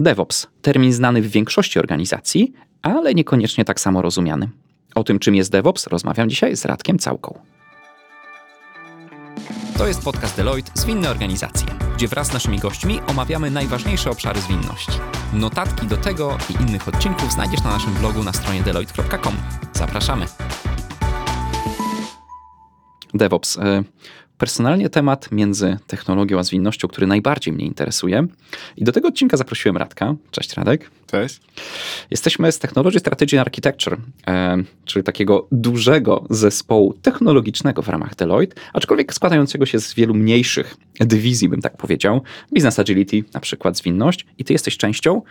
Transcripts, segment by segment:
DevOps, termin znany w większości organizacji, ale niekoniecznie tak samo rozumiany. O tym, czym jest DevOps, rozmawiam dzisiaj z Radkiem Całką. To jest podcast Deloitte Zwinne Organizacje, gdzie wraz z naszymi gośćmi omawiamy najważniejsze obszary zwinności. Notatki do tego i innych odcinków znajdziesz na naszym blogu na stronie deloitte.com. Zapraszamy. DevOps. E, personalnie temat między technologią a zwinnością, który najbardziej mnie interesuje. I do tego odcinka zaprosiłem Radka. Cześć Radek. Cześć. Jesteśmy z Technology Strategy and Architecture, e, czyli takiego dużego zespołu technologicznego w ramach Deloitte, aczkolwiek składającego się z wielu mniejszych dywizji, bym tak powiedział. Business Agility, na przykład zwinność, i ty jesteś częścią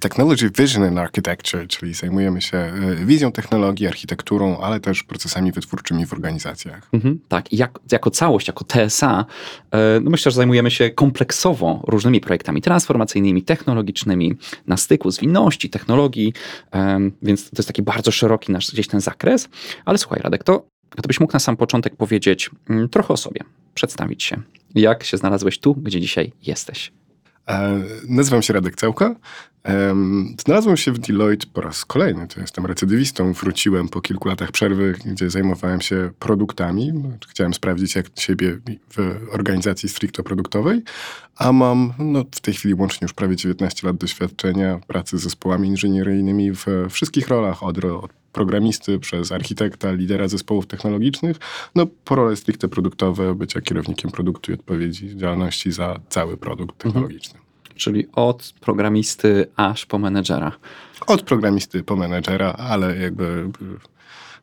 Technology Vision and Architecture, czyli zajmujemy się e, wizją technologii, architekturą, ale też procesami wytwórczymi w organizacjach. Mhm, tak, I jak, jako całość, jako TSA, e, no myślę, że zajmujemy się kompleksowo różnymi projektami transformacyjnymi, technologicznymi, na styku zwinności, technologii, więc to jest taki bardzo szeroki nasz gdzieś ten zakres. Ale słuchaj, Radek, to gdybyś mógł na sam początek powiedzieć mm, trochę o sobie, przedstawić się. Jak się znalazłeś tu, gdzie dzisiaj jesteś? E, nazywam się Radek Całka. Znalazłem się w Deloitte po raz kolejny. To jestem recydywistą. Wróciłem po kilku latach przerwy, gdzie zajmowałem się produktami. Chciałem sprawdzić, jak siebie w organizacji stricte produktowej. A mam no, w tej chwili łącznie już prawie 19 lat doświadczenia pracy z zespołami inżynieryjnymi w wszystkich rolach, od, od programisty, przez architekta, lidera zespołów technologicznych, no po role stricte produktowe, bycia kierownikiem produktu i odpowiedzi działalności za cały produkt mhm. technologiczny. Mhm. Czyli od programisty aż po menedżera. Od programisty po menedżera, ale jakby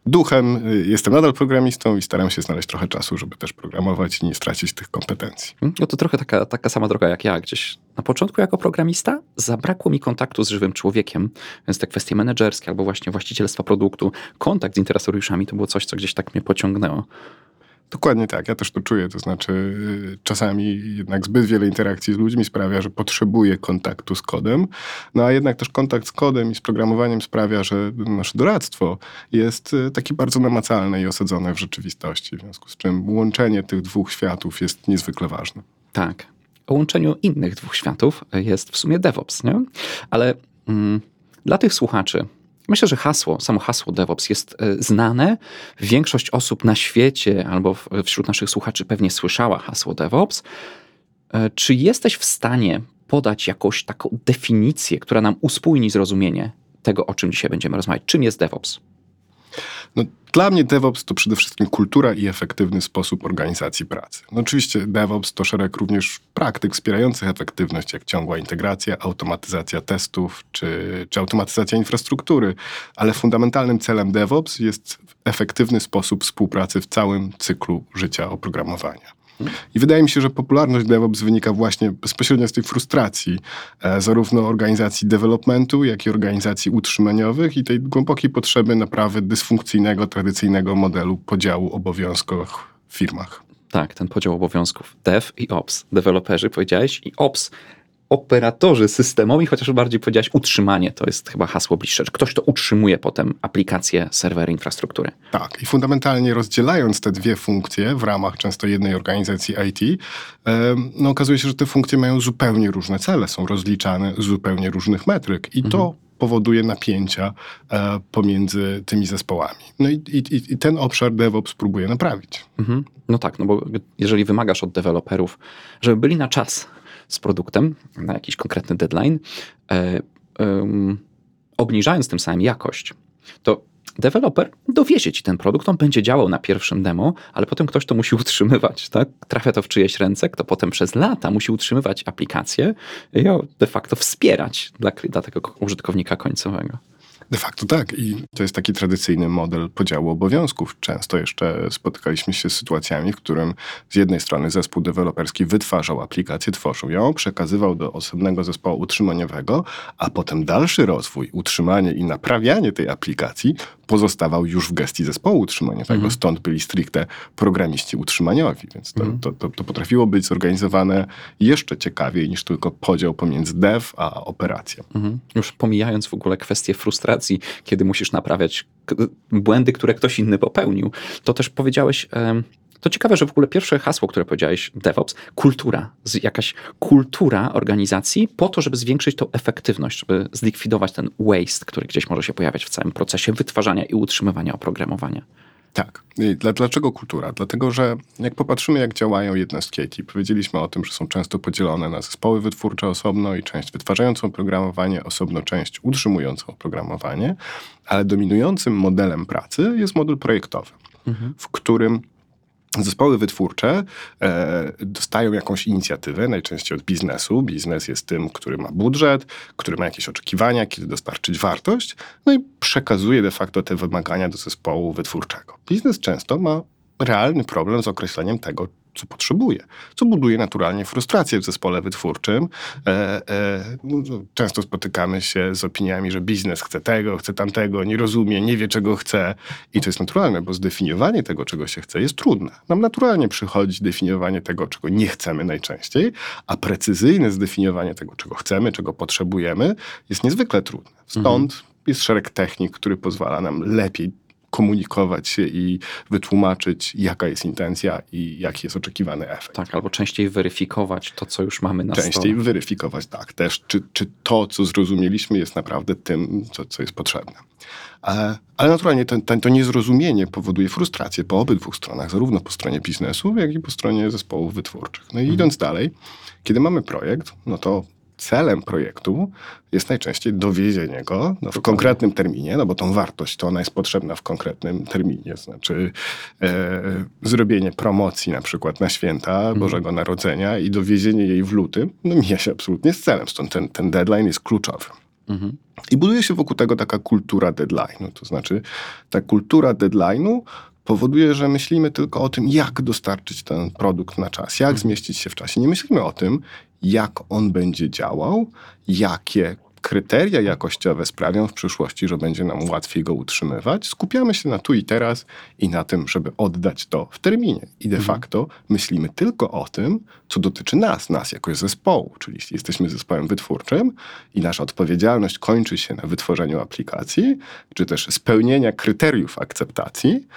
duchem y, jestem nadal programistą i staram się znaleźć trochę czasu, żeby też programować i nie stracić tych kompetencji. Mm, no to trochę taka, taka sama droga jak ja. Gdzieś na początku jako programista zabrakło mi kontaktu z żywym człowiekiem, więc te kwestie menedżerskie albo właśnie właścicielstwa produktu, kontakt z interesariuszami to było coś, co gdzieś tak mnie pociągnęło. Dokładnie tak, ja też to czuję. To znaczy, y, czasami jednak zbyt wiele interakcji z ludźmi sprawia, że potrzebuję kontaktu z kodem. No a jednak też kontakt z kodem i z programowaniem sprawia, że nasze doradztwo jest y, takie bardzo namacalne i osadzone w rzeczywistości. W związku z czym łączenie tych dwóch światów jest niezwykle ważne. Tak. O łączeniu innych dwóch światów jest w sumie DevOps, nie? Ale mm, dla tych słuchaczy, Myślę, że hasło, samo hasło DevOps jest e, znane. Większość osób na świecie albo wśród naszych słuchaczy pewnie słyszała hasło DevOps. E, czy jesteś w stanie podać jakąś taką definicję, która nam uspójni zrozumienie tego, o czym dzisiaj będziemy rozmawiać? Czym jest DevOps? No, dla mnie DevOps to przede wszystkim kultura i efektywny sposób organizacji pracy. No, oczywiście DevOps to szereg również praktyk wspierających efektywność, jak ciągła integracja, automatyzacja testów czy, czy automatyzacja infrastruktury, ale fundamentalnym celem DevOps jest efektywny sposób współpracy w całym cyklu życia oprogramowania. I wydaje mi się, że popularność DevOps wynika właśnie bezpośrednio z tej frustracji e, zarówno organizacji developmentu, jak i organizacji utrzymaniowych i tej głębokiej potrzeby naprawy dysfunkcyjnego, tradycyjnego modelu podziału obowiązków w firmach. Tak, ten podział obowiązków. Dev i Ops. Deweloperzy powiedziałeś i Ops operatorzy systemowi, chociaż bardziej powiedziałeś utrzymanie, to jest chyba hasło bliższe. Ktoś to utrzymuje potem aplikacje, serwery, infrastruktury. Tak i fundamentalnie rozdzielając te dwie funkcje w ramach często jednej organizacji IT, no okazuje się, że te funkcje mają zupełnie różne cele, są rozliczane z zupełnie różnych metryk i to mhm. powoduje napięcia e, pomiędzy tymi zespołami. No i, i, i, ten obszar DevOps próbuje naprawić. Mhm. No tak, no bo jeżeli wymagasz od deweloperów, żeby byli na czas, z produktem na jakiś konkretny deadline, e, obniżając tym samym jakość, to deweloper dowiezie ci ten produkt, on będzie działał na pierwszym demo, ale potem ktoś to musi utrzymywać, tak? Trafia to w czyjeś ręce, kto potem przez lata musi utrzymywać aplikację i ją de facto wspierać dla, dla tego użytkownika końcowego. De facto tak. I to jest taki tradycyjny model podziału obowiązków. Często jeszcze spotykaliśmy się z sytuacjami, w którym z jednej strony zespół deweloperski wytwarzał aplikację, tworzył ją, przekazywał do osobnego zespołu utrzymaniowego, a potem dalszy rozwój, utrzymanie i naprawianie tej aplikacji pozostawał już w gestii zespołu utrzymaniowego. Mhm. Stąd byli stricte programiści utrzymaniowi. Więc to, mhm. to, to, to, potrafiło być zorganizowane jeszcze ciekawiej niż tylko podział pomiędzy dev a operacją. Mhm. Już pomijając w ogóle kwestię frustracji, kiedy musisz naprawiać błędy, które ktoś inny popełnił, to też powiedziałeś To ciekawe, że w ogóle pierwsze hasło, które powiedziałeś, DevOps, kultura, jakaś kultura organizacji po to, żeby zwiększyć tą efektywność, żeby zlikwidować ten waste, który gdzieś może się pojawiać w całym procesie wytwarzania i utrzymywania oprogramowania. Tak. I dla, dlaczego kultura? Dlatego, że jak popatrzymy, jak działają jednostki IT, powiedzieliśmy o tym, że są często podzielone na zespoły wytwórcze osobno i część wytwarzającą oprogramowanie, osobno część utrzymującą oprogramowanie, ale dominującym modelem pracy jest model projektowy, w którym Zespoły wytwórcze e, dostają jakąś inicjatywę, najczęściej od biznesu. Biznes jest tym, który ma budżet, który ma jakieś oczekiwania, kiedy dostarczyć wartość, no i przekazuje de facto te wymagania do zespołu wytwórczego. Biznes często ma realny problem z określeniem tego, co potrzebuje, co buduje naturalnie frustrację w zespole wytwórczym. E, e, no, często spotykamy się z opiniami, że biznes chce tego, chce tamtego, nie rozumie, nie wie, czego chce. I to jest naturalne, bo zdefiniowanie tego, czego się chce, jest trudne. Nam naturalnie przychodzi definiowanie tego, czego nie chcemy najczęściej, a precyzyjne zdefiniowanie tego, czego chcemy, czego potrzebujemy, jest niezwykle trudne. Stąd jest szereg technik, który pozwala nam lepiej komunikować się i wytłumaczyć, jaka jest intencja i jaki jest oczekiwany efekt. Tak, albo częściej weryfikować to, co już mamy na Częściej stole. weryfikować, tak, też, czy, czy to, co zrozumieliśmy, jest naprawdę tym, co, co jest potrzebne. Ale naturalnie ten, ten, to niezrozumienie powoduje frustrację po obydwu stronach, zarówno po stronie biznesu, jak i po stronie zespołów wytwórczych. No i idąc dalej, kiedy mamy projekt, no to celem projektu jest najczęściej dowiezienie go no, w konkretnym terminie, no bo tą wartość to ona jest potrzebna w konkretnym terminie. Znaczy e, zrobienie promocji na przykład na święta Bożego Narodzenia i dowiezienie jej w lutym, no mija się absolutnie z celem. Stąd ten, ten deadline jest kluczowy. Mhm. I buduje się wokół tego taka kultura deadline'u. To znaczy, ta kultura deadline'u powoduje, że myślimy tylko o tym, jak dostarczyć ten produkt na czas, jak zmieścić się w czasie. Nie myślimy o tym, jak on będzie działał, jakie kryteria jakościowe sprawią w przyszłości, że będzie nam łatwiej go utrzymywać. Skupiamy się na tu i teraz i na tym, żeby oddać to w terminie. I de facto myślimy tylko o tym, co dotyczy nas, nas jako zespołu. Czyli jeśli jesteśmy zespołem wytwórczym i nasza odpowiedzialność kończy się na wytworzeniu aplikacji, czy też spełnienia kryteriów akceptacji,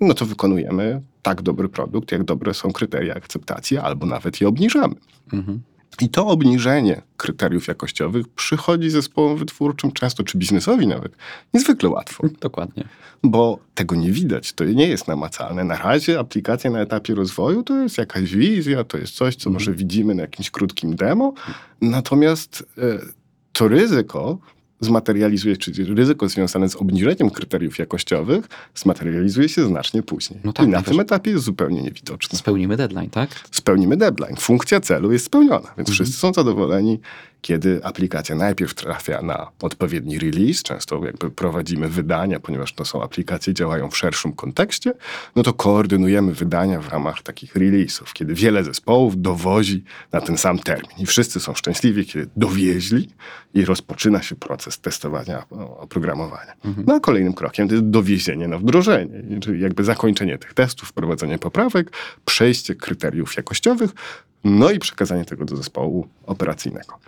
no to wykonujemy tak dobry produkt, jak dobre są kryteria akceptacji, albo nawet je obniżamy. Mhm. I to obniżenie kryteriów jakościowych przychodzi zespołom wytwórczym często, czy biznesowi nawet, niezwykle łatwo, Dokładnie. bo tego nie widać, to nie jest namacalne. Na razie aplikacja na etapie rozwoju to jest jakaś wizja, to jest coś, co może widzimy na jakimś krótkim demo, natomiast e, to ryzyko zmaterializuje, czyli ryzyko związane z obniżeniem kryteriów jakościowych zmaterializuje się znacznie później. No tak, I na najpierw- tym etapie jest zupełnie niewidoczne Spełnimy deadline, tak? spełnimy deadline. Funkcja celu jest spełniona, więc wszyscy są zadowoleni, kiedy aplikacja najpierw trafia na odpowiedni release. Często jakby prowadzimy wydania, ponieważ to są aplikacje, działają w szerszym kontekście, no to koordynujemy wydania w ramach takich release'ów, kiedy wiele zespołów dowozi na ten sam termin i wszyscy są szczęśliwi, kiedy dowieźli i rozpoczyna się proces testowania oprogramowania. No a kolejnym krokiem to jest dowiezienie na wdrożenie, czyli jakby zakończenie tych testów, wprowadzenie poprawek, przejście kryteriów jakościowych, no i przekazanie tego do zespołu operacyjnego.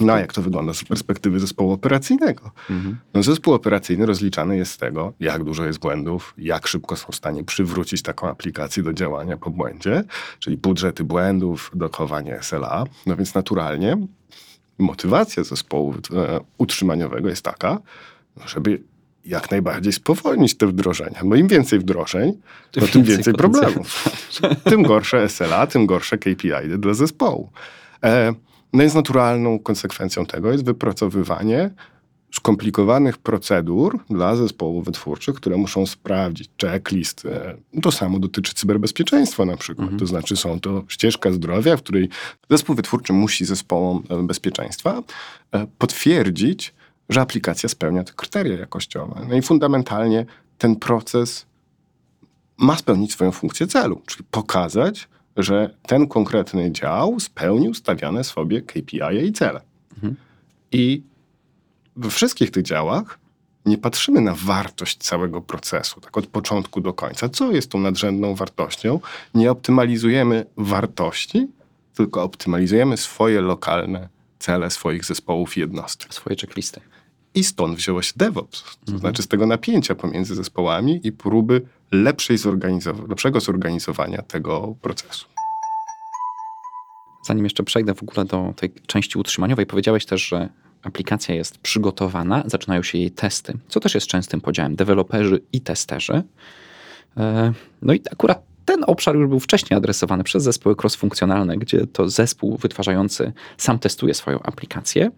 No jak to wygląda z perspektywy zespołu operacyjnego? No, zespół operacyjny rozliczany jest z tego, jak dużo jest błędów, jak szybko są w stanie przywrócić taką aplikację do działania po błędzie, czyli budżety błędów, dochowanie SLA. No więc naturalnie motywacja zespołu e, utrzymaniowego jest taka, żeby jak najbardziej spowolnić te wdrożenia. Bo im więcej wdrożeń, Tym no, tym więcej więcej problemów. tym gorsze SLA, tym gorsze KPI dla zespołu. E, no więc naturalną konsekwencją tego jest wypracowywanie skomplikowanych procedur dla zespołów wytwórczych, które muszą sprawdzić checklist. E, To samo dotyczy cyberbezpieczeństwa na przykład. To znaczy są to ścieżka zdrowia, w której zespół wytwórczy musi zespołom e, bezpieczeństwa e, potwierdzić, że aplikacja spełnia te kryteria jakościowe. No i fundamentalnie ten proces ma spełnić swoją funkcję celu, czyli pokazać, że ten konkretny dział spełnił stawiane sobie KPI i cele. I we wszystkich tych działach nie patrzymy na wartość całego procesu, tak od początku do końca. Co jest tą nadrzędną wartością? Nie optymalizujemy wartości, tylko optymalizujemy swoje lokalne cele swoich zespołów i jednostek. Swoje checklisty. I stąd wzięło się DevOps, to znaczy z tego napięcia pomiędzy zespołami i próby lepszej zorganizow- lepszego zorganizowania tego procesu. Zanim jeszcze przejdę w ogóle do tej części utrzymaniowej, powiedziałeś też, że aplikacja jest przygotowana, zaczynają się jej testy, co też jest częstym podziałem deweloperzy i testerzy. E, No i akurat ten obszar już był wcześniej adresowany przez zespoły cross-funkcjonalne, gdzie to zespół wytwarzający sam testuje swoją aplikację.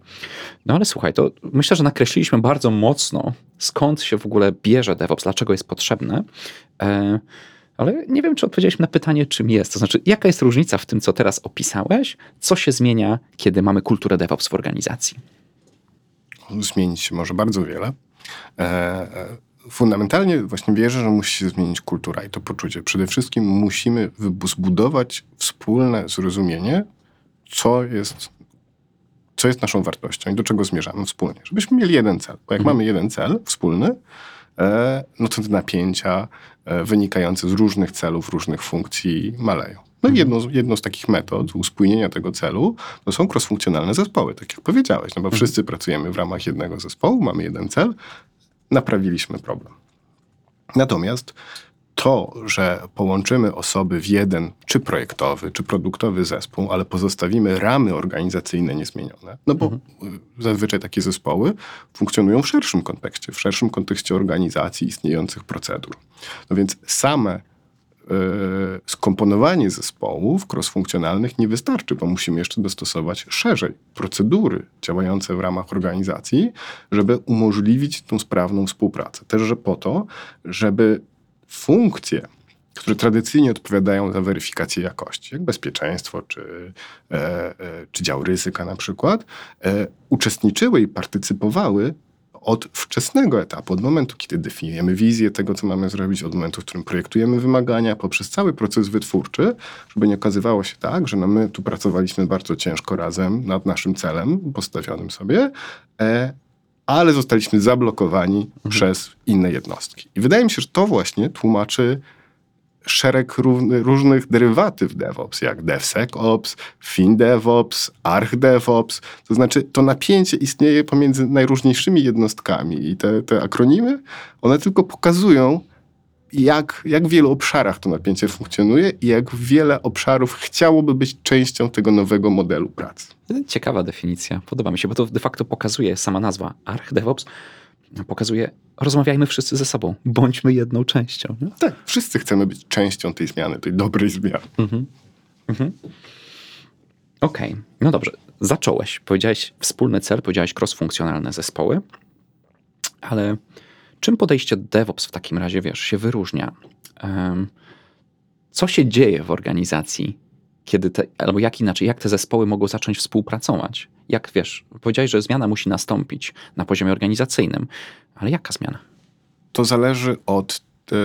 No ale słuchaj, to myślę, że nakreśliliśmy bardzo mocno, skąd się w ogóle bierze DevOps, dlaczego jest potrzebne. E, Ale nie wiem, czy odpowiedzieliśmy na pytanie, czym jest. To znaczy, jaka jest różnica w tym, co teraz opisałeś? Co się zmienia, kiedy mamy kulturę DevOps w organizacji? Zmienić się może bardzo wiele. Fundamentalnie właśnie wierzę, że musi się zmienić kultura i to poczucie. Przede wszystkim musimy zbudować wspólne zrozumienie, co jest, co jest naszą wartością i do czego zmierzamy wspólnie. Żebyśmy mieli jeden cel. Bo jak mamy jeden cel wspólny, e, no to te napięcia e, wynikające z różnych celów, różnych funkcji maleją. No i jedną, z- jedną z takich metod uspójnienia tego celu to są cross-funkcjonalne zespoły, tak jak powiedziałeś, no bo wszyscy pracujemy w ramach jednego zespołu, mamy jeden cel, naprawiliśmy problem. Natomiast to, że połączymy osoby w jeden, czy projektowy, czy produktowy zespół, ale pozostawimy ramy organizacyjne niezmienione, no bo y, zazwyczaj takie zespoły funkcjonują w szerszym kontekście, w szerszym kontekście organizacji istniejących procedur. No więc same skomponowanie zespołów cross-funkcjonalnych nie wystarczy, bo musimy jeszcze dostosować szerzej procedury działające w ramach organizacji, żeby umożliwić tą sprawną współpracę. Też, że po to, żeby funkcje, które tradycyjnie odpowiadają za weryfikację jakości, jak bezpieczeństwo czy, e, e, czy dział ryzyka na przykład, e, uczestniczyły i partycypowały od wczesnego etapu, od momentu, kiedy definiujemy wizję tego, co mamy zrobić, od momentu, w którym projektujemy wymagania, poprzez cały proces wytwórczy, żeby nie okazywało się tak, że no my tu pracowaliśmy bardzo ciężko razem nad naszym celem postawionym sobie, e, ale zostaliśmy zablokowani przez inne jednostki. I wydaje mi się, że to właśnie tłumaczy szereg równy, różnych derywatyw DevOps, jak DevSecOps, FinDevOps, ArchDevOps. To znaczy, to napięcie istnieje pomiędzy najróżniejszymi jednostkami i te, te akronimy, one tylko pokazują, jak, jak w wielu obszarach to napięcie funkcjonuje i jak wiele obszarów chciałoby być częścią tego nowego modelu pracy. Ciekawa definicja, podoba mi się, bo to de facto pokazuje sama nazwa ArchDevOps, pokazuje, rozmawiajmy wszyscy ze sobą, bądźmy jedną częścią. Nie? Tak, wszyscy chcemy być częścią tej zmiany, tej dobrej zmiany. Okej, no dobrze. Zacząłeś. Powiedziałeś wspólny cel, powiedziałeś cross-funkcjonalne zespoły, ale czym podejście DevOps w takim razie, wiesz, się wyróżnia? Em, co się dzieje w organizacji, kiedy te, albo jak inaczej, jak te zespoły mogą zacząć współpracować? Jak, wiesz, powiedziałeś, że zmiana musi nastąpić na poziomie organizacyjnym, ale jaka zmiana? To zależy od, e,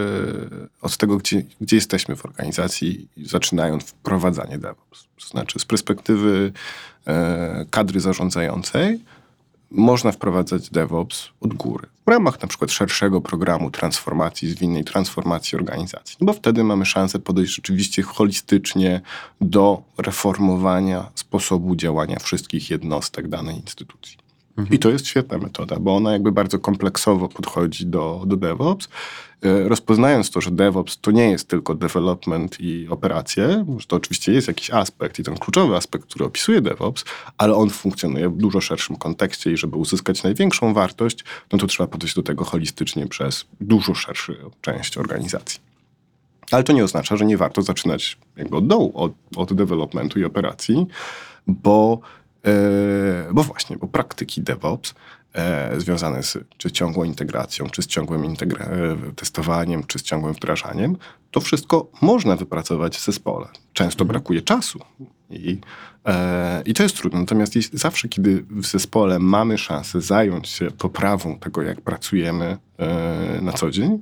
od tego, gdzie, gdzie jesteśmy w organizacji, zaczynając wprowadzanie DevOps. To znaczy, z perspektywy e, kadry zarządzającej, można wprowadzać DevOps od góry. W ramach na przykład szerszego programu transformacji, zwinnej transformacji organizacji. No bo wtedy mamy szansę podejść rzeczywiście holistycznie do reformowania sposobu działania wszystkich jednostek danej instytucji. I to jest świetna metoda, bo ona jakby bardzo kompleksowo podchodzi do, do DevOps, e, rozpoznając to, że DevOps to nie jest tylko development i operacje, że to oczywiście jest jakiś aspekt i ten kluczowy aspekt, który opisuje DevOps, ale on funkcjonuje w dużo szerszym kontekście i żeby uzyskać największą wartość, no to trzeba podejść do tego holistycznie przez dużo szerszą część organizacji. Ale to nie oznacza, że nie warto zaczynać jakby od dołu, od, od developmentu i operacji, bo, e, bo właśnie, bo praktyki DevOps e, związane z czy ciągłą integracją, czy z ciągłym integra- e, testowaniem, czy z ciągłym wdrażaniem, to wszystko można wypracować w zespole. Często brakuje czasu i, e, i to jest trudne. Natomiast jeśli, zawsze, kiedy w zespole mamy szansę zająć się poprawą tego, jak pracujemy e, na co dzień,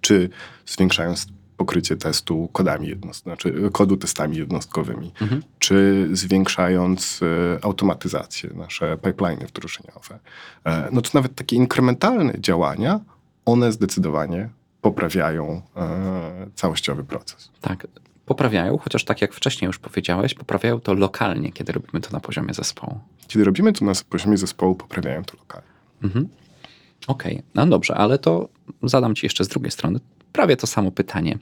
czy zwiększając pokrycie testu kodami jednost, znaczy kodu testami jednostkowymi, czy zwiększając e, automatyzację, nasze pipeliny wdrożeniowe. E, no to nawet takie inkrementalne działania, one zdecydowanie poprawiają e, całościowy proces. Tak, poprawiają, chociaż tak jak wcześniej już powiedziałeś, poprawiają to lokalnie, kiedy robimy to na poziomie zespołu. Kiedy robimy to na poziomie zespołu, poprawiają to lokalnie. Mhm. Okej, okay. no dobrze, ale to zadam Ci jeszcze z drugiej strony prawie to samo pytanie.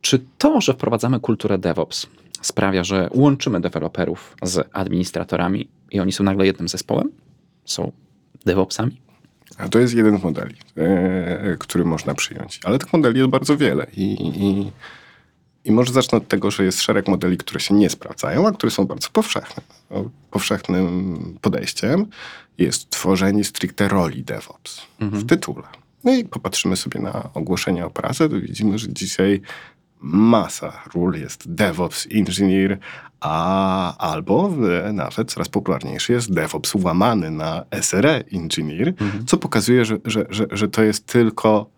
Czy to, że wprowadzamy kulturę DevOps, sprawia, że łączymy deweloperów z administratorami i oni są nagle jednym zespołem? Są DevOpsami? A to jest jeden z modeli, e, który można przyjąć. Ale tych modeli jest bardzo wiele. I, i, I może zacznę od tego, że jest szereg modeli, które się nie sprawdzają, a które są bardzo powszechne. Powszechnym podejściem jest tworzenie stricte roli DevOps mhm. w tytule. No i popatrzymy sobie na ogłoszenia o pracę, to widzimy, że dzisiaj masa ról jest DevOps Engineer, a albo nawet coraz popularniejszy jest DevOps łamany na SRE Engineer, mhm. co pokazuje, że, że, że, że to jest tylko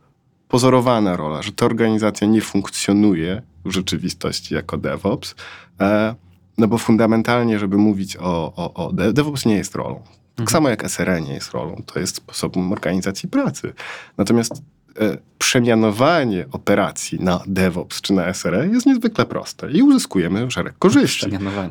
pozorowana rola, że ta organizacja nie funkcjonuje w rzeczywistości jako DevOps. E, no bo fundamentalnie, żeby mówić o, o, o DevOps nie jest rolą. Tak mhm. samo jak SRE nie jest rolą, to jest sposobem organizacji pracy. Natomiast e, przemianowanie operacji na DevOps czy na SRE jest niezwykle proste i uzyskujemy szereg korzyści.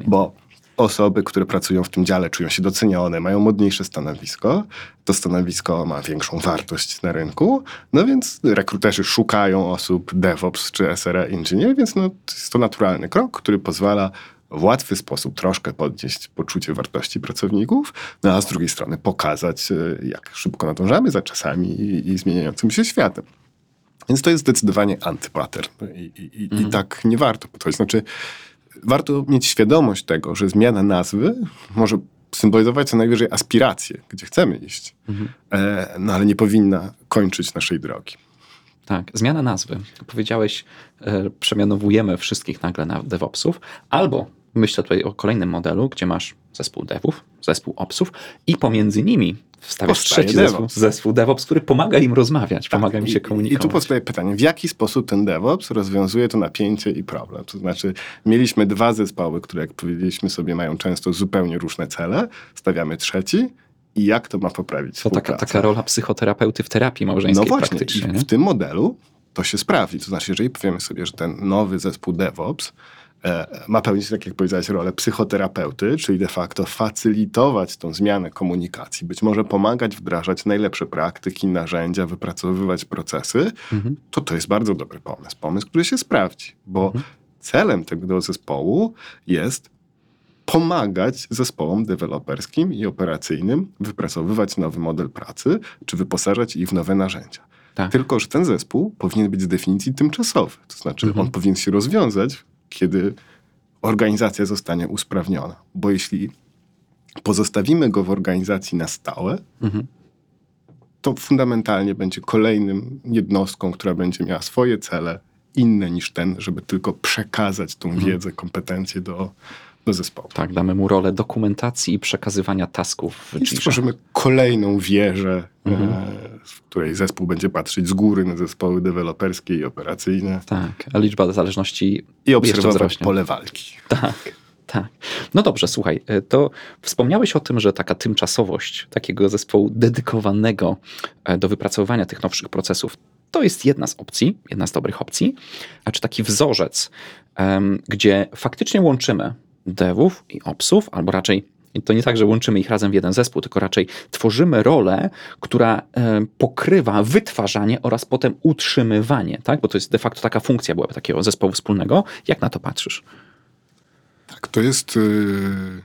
Bo osoby, które pracują w tym dziale, czują się docenione, mają modniejsze stanowisko, to stanowisko ma większą wartość na rynku, no więc rekruterzy szukają osób DevOps czy SRE Engineer, więc no, jest to naturalny krok, który pozwala w łatwy sposób troszkę podnieść poczucie wartości pracowników, no a z drugiej strony pokazać, e, jak szybko nadążamy za czasami i, i zmieniającym się światem. Więc to jest zdecydowanie antypattern i, i, mhm. i tak nie warto podchodzić. Znaczy, warto mieć świadomość tego, że zmiana nazwy może symbolizować co najwyżej aspiracje, gdzie chcemy iść, mhm. e, no ale nie powinna kończyć naszej drogi. Tak, zmiana nazwy. Powiedziałeś, e, przemianowujemy wszystkich nagle na DevOpsów, albo myślę tutaj o kolejnym modelu, gdzie masz zespół devów, zespół opsów i pomiędzy nimi wstawiasz trzeci zespół, zespół DevOps, który pomaga im rozmawiać, tak, pomaga im się komunikować. I tu powstaje pytanie, w jaki sposób ten DevOps rozwiązuje to napięcie i problem? To znaczy, mieliśmy dwa zespoły, które jak powiedzieliśmy sobie mają często zupełnie różne cele, stawiamy trzeci i jak to ma poprawić To taka, taka rola psychoterapeuty w terapii małżeńskiej No właśnie, w tym modelu to się sprawdzi. To znaczy, jeżeli powiemy sobie, że ten nowy zespół DevOps ma pełnić, tak jak powiedziałeś, rolę psychoterapeuty, czyli de facto facylitować tą zmianę komunikacji, być może pomagać wdrażać najlepsze praktyki, narzędzia, wypracowywać procesy, mhm. to to jest bardzo dobry pomysł. Pomysł, który się sprawdzi, bo mhm. celem tego zespołu jest pomagać zespołom deweloperskim i operacyjnym wypracowywać nowy model pracy, czy wyposażać ich w nowe narzędzia. Tak. Tylko, że ten zespół powinien być z definicji tymczasowy. To znaczy, mhm. on powinien się rozwiązać kiedy organizacja zostanie usprawniona. Bo jeśli pozostawimy go w organizacji na stałe, mhm. to fundamentalnie będzie kolejnym jednostką, która będzie miała swoje cele inne niż ten, żeby tylko przekazać tą mhm. wiedzę, kompetencje do, do zespołu. Tak, damy mu rolę dokumentacji i przekazywania tasków w I stworzymy kolejną wieżę, mhm. e, w której zespół będzie patrzeć z góry na zespoły deweloperskie i operacyjne. Tak, a liczba zależności I obserwować pole walki. Tak. Tak. No dobrze, słuchaj, e, to wspomniałeś o tym, że taka tymczasowość takiego zespołu dedykowanego e, do wypracowywania tych nowszych procesów to jest jedna z opcji, jedna z dobrych opcji, a czy taki wzorzec, gdzie faktycznie łączymy devów i opsów, albo raczej to nie tak, że łączymy ich razem w jeden zespół, tylko raczej tworzymy rolę, która e, pokrywa wytwarzanie oraz potem utrzymywanie, tak? bo to jest de facto taka funkcja byłaby takiego zespołu wspólnego. Jak na to patrzysz? Tak, to jest yy,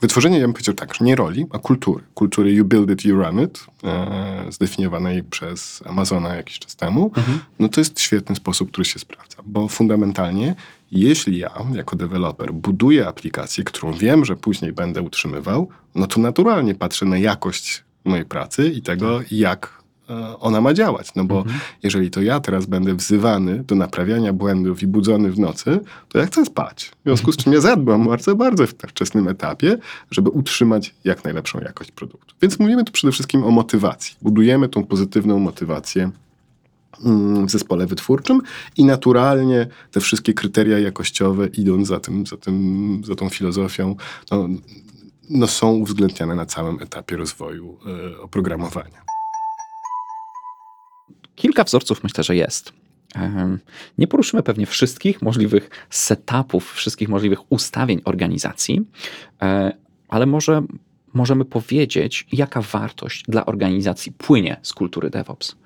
wytworzenie, ja bym powiedział tak, że nie roli, a kultury. Kultury you build it, you run it, e, zdefiniowanej przez Amazona jakiś czas temu. Mhm. No to jest świetny sposób, który się sprawdza, bo fundamentalnie jeśli ja jako deweloper buduję aplikację, którą wiem, że później będę utrzymywał, no to naturalnie patrzę na jakość mojej pracy i tego, jak e, ona ma działać. No bo mhm. jeżeli to ja teraz będę wzywany do naprawiania błędów i budzony w nocy, to ja chcę spać. W związku z czym ja zadbam bardzo, bardzo w wczesnym etapie, żeby utrzymać jak najlepszą jakość produktu. Więc mówimy tu przede wszystkim o motywacji. Budujemy tą pozytywną motywację w zespole wytwórczym i naturalnie te wszystkie kryteria jakościowe idąc za, tym, za, tym, za tą filozofią no, no są uwzględniane na całym etapie rozwoju y, oprogramowania. Kilka wzorców myślę, że jest. Nie poruszymy pewnie wszystkich możliwych setupów, wszystkich możliwych ustawień organizacji, e, ale może możemy powiedzieć, jaka wartość dla organizacji płynie z kultury DevOps?